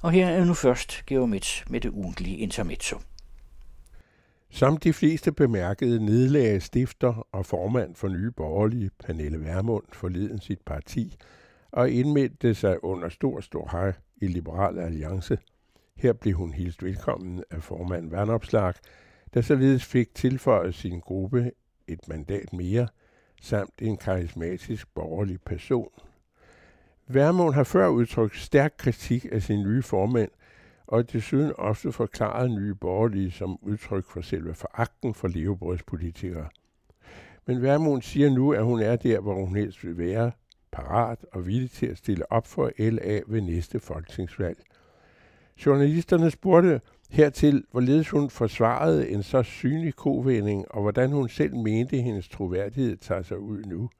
Og her er nu først Geomets med det ugentlige intermezzo. Som de fleste bemærkede, nedlagde stifter og formand for Nye Borgerlige, Pernille Vermund, forleden sit parti og indmeldte sig under stor, stor hej i Liberal Alliance. Her blev hun hilst velkommen af formand Vandopslag, der således fik tilføjet sin gruppe et mandat mere, samt en karismatisk borgerlig person. Værmund har før udtrykt stærk kritik af sin nye formand, og desuden ofte forklaret nye borgerlige som udtryk for selve foragten for levebrødspolitikere. Men Værmund siger nu, at hun er der, hvor hun helst vil være, parat og villig til at stille op for LA ved næste folketingsvalg. Journalisterne spurgte hertil, hvorledes hun forsvarede en så synlig kovending, og hvordan hun selv mente, at hendes troværdighed tager sig ud nu.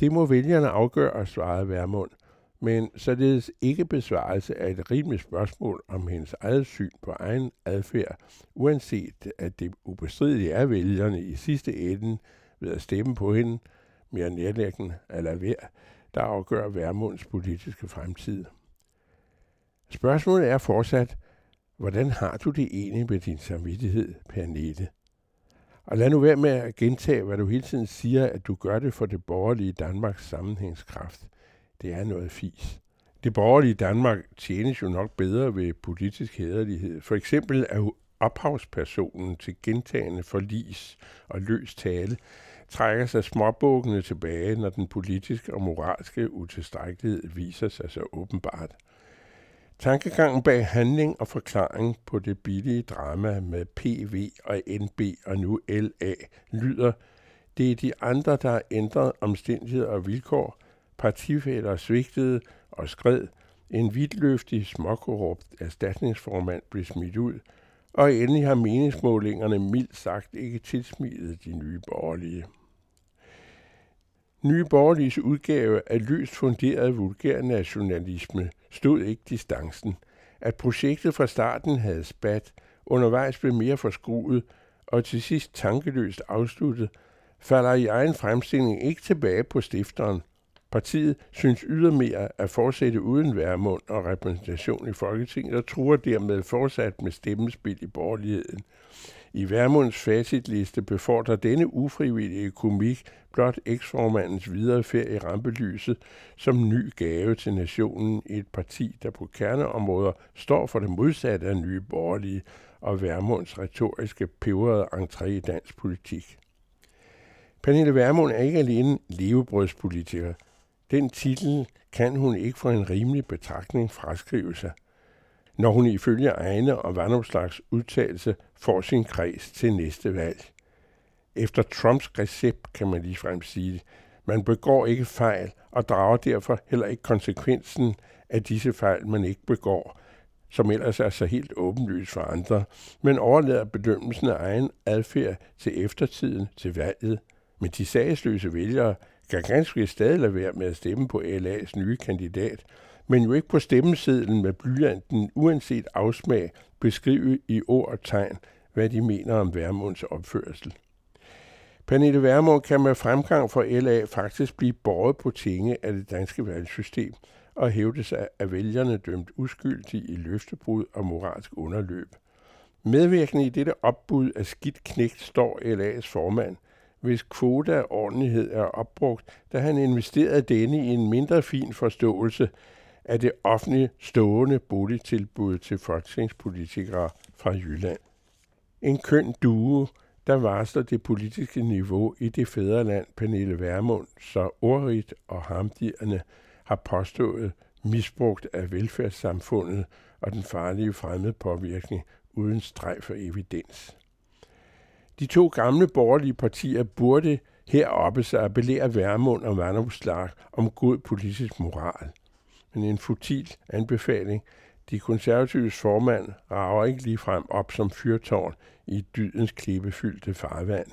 Det må vælgerne afgøre, svarede Værmund, men således ikke besvarelse af et rimeligt spørgsmål om hendes eget syn på egen adfærd, uanset at det ubestrideligt er vælgerne i sidste ende ved at stemme på hende, mere nærlæggende eller værd, der afgør Værmunds politiske fremtid. Spørgsmålet er fortsat, hvordan har du det egentlig med din samvittighed, Pernette? Og lad nu være med at gentage, hvad du hele tiden siger, at du gør det for det borgerlige Danmarks sammenhængskraft. Det er noget fis. Det borgerlige Danmark tjenes jo nok bedre ved politisk hederlighed. For eksempel er ophavspersonen til gentagende forlis og løs tale trækker sig småbukkene tilbage, når den politiske og moralske utilstrækkelighed viser sig så åbenbart. Tankegangen bag handling og forklaring på det billige drama med PV og NB og nu LA lyder, det er de andre, der har ændret omstændigheder og vilkår, partifælder svigtede og skred, en vidtløftig småkorrupt erstatningsformand blev smidt ud, og endelig har meningsmålingerne mildt sagt ikke tilsmidet de nye borgerlige. Nye Borgerliges udgave af løst funderet vulgær nationalisme stod ikke distancen. At projektet fra starten havde spat, undervejs blev mere forskruet og til sidst tankeløst afsluttet, falder i egen fremstilling ikke tilbage på stifteren. Partiet synes ydermere at fortsætte uden værmund og repræsentation i Folketinget og truer dermed fortsat med stemmespil i borgerligheden. I Værmunds facitliste befordrer denne ufrivillige komik blot eksformandens videre ferie i rampelyset som ny gave til nationen i et parti, der på kerneområder står for det modsatte af nye borgerlige og Værmunds retoriske peberede entré i dansk politik. Pernille Værmund er ikke alene levebrødspolitiker. Den titel kan hun ikke for en rimelig betragtning fraskrive sig – når hun ifølge egne og vandopslags udtalelse får sin kreds til næste valg. Efter Trumps recept kan man ligefrem sige, man begår ikke fejl og drager derfor heller ikke konsekvensen af disse fejl, man ikke begår, som ellers er så helt åbenlyst for andre, men overlader bedømmelsen af egen adfærd til eftertiden til valget. Men de sagsløse vælgere kan ganske stadig lade være med at stemme på LA's nye kandidat, men jo ikke på stemmesedlen med blyanten, uanset afsmag, beskrive i ord og tegn, hvad de mener om Værmunds opførsel. Pernille Værmund kan med fremgang for LA faktisk blive båret på tinge af det danske valgsystem og hævde sig af vælgerne dømt uskyldige i løftebrud og moralsk underløb. Medvirkende i dette opbud af skidt knægt står LA's formand, hvis kvote af ordentlighed er opbrugt, da han investerede denne i en mindre fin forståelse af det offentlige stående boligtilbud til folketingspolitikere fra Jylland. En køn due, der varsler det politiske niveau i det fædreland, Pernille Vermund så ordrigt og hamdierne har påstået misbrugt af velfærdssamfundet og den farlige fremmede påvirkning uden streg for evidens. De to gamle borgerlige partier burde heroppe sig appellere Værmund og Vandopslag om god politisk moral – men en futil anbefaling. De konservatives formand rager ikke lige frem op som fyrtårn i dydens klippefyldte farvand.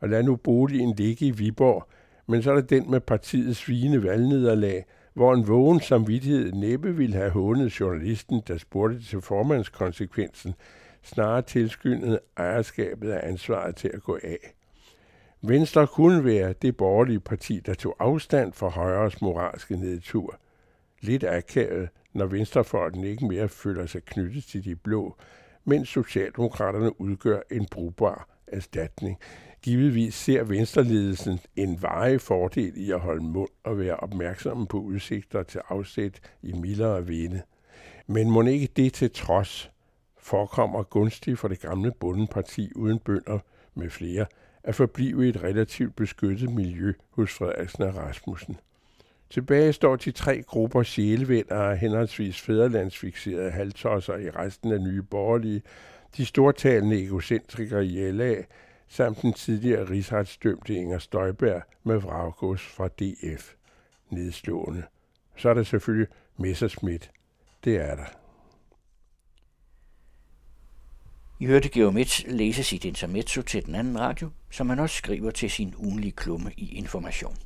Og lad nu boligen ligge i Viborg, men så er der den med partiets svine valgnederlag, hvor en vågen samvittighed næppe ville have hånet journalisten, der spurgte til formandskonsekvensen, snarere tilskyndet ejerskabet af ansvaret til at gå af. Venstre kunne være det borgerlige parti, der tog afstand fra højres moralske nedtur – lidt akavet, når venstrefolken ikke mere føler sig knyttet til de blå, mens Socialdemokraterne udgør en brugbar erstatning. Givetvis ser venstreledelsen en varig fordel i at holde mund og være opmærksomme på udsigter til afsæt i mildere vinde. Men må ikke det til trods forekommer gunstigt for det gamle bondeparti uden bønder med flere at forblive i et relativt beskyttet miljø hos Frederiksen og Rasmussen. Tilbage står de tre grupper sjælevinder af henholdsvis fæderlandsfixerede halvtosser i resten af nye borgerlige, de stortalende egocentrikere i LA, samt den tidligere rigsretsdømte Inger Støjberg med vraggods fra DF. Nedslående. Så er der selvfølgelig Messerschmidt. Det er der. I hørte Geomets læse sit intermezzo til den anden radio, som han også skriver til sin ugenlige klumme i Information.